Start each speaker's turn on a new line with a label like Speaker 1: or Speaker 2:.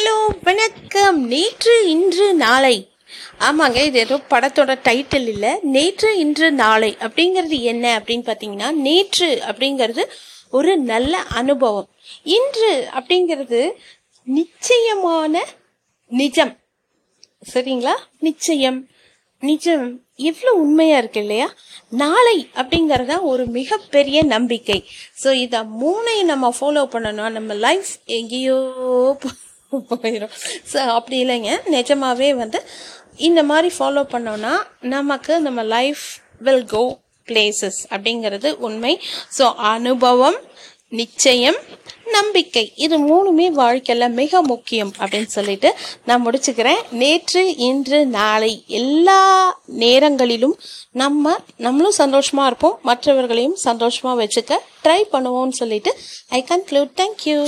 Speaker 1: Hello வணக்கம். நேற்று இன்று நாளை. ஆமாங்க இது ஏதோ படத்தோட டைட்டில் இல்லை. நேற்று இன்று நாளை. அப்படிங்கிறது என்ன அப்படின்னு பார்த்தீங்கன்னா நேற்று அப்படிங்கிறது ஒரு நல்ல அனுபவம். இன்று அப்படிங்கிறது நிச்சயமான நிஜம். சரிங்களா? நிச்சயம். நிஜம். எவ்வளோ உண்மையாக இருக்கு இல்லையா? நாளை அப்படிங்கறத ஒரு மிகப்பெரிய நம்பிக்கை. ஸோ இதை மூணையும் நம்ம ஃபாலோ பண்ணணும். நம்ம லைஃப் எங்கேயோ போயிடும் ஸோ அப்படி இல்லைங்க. நிஜமாகவே வந்து இந்த மாதிரி ஃபாலோ பண்ணோன்னா நமக்கு நம்ம லைஃப் வில் கோ பிளேசஸ் அப்படிங்கிறது உண்மை. ஸோ அனுபவம் நிச்சயம் நம்பிக்கை இது மூணுமே வாழ்க்கையில் மிக முக்கியம் அப்படின்னு சொல்லிட்டு நான் முடிச்சுக்கிறேன். நேற்று இன்று நாளை எல்லா நேரங்களிலும் நம்ம நம்மளும் சந்தோஷமாக இருப்போம். மற்றவர்களையும் சந்தோஷமாக வச்சுக்க ட்ரை பண்ணுவோம்னு சொல்லிட்டு ஐ கன்க்ளூட் தேங்க்யூ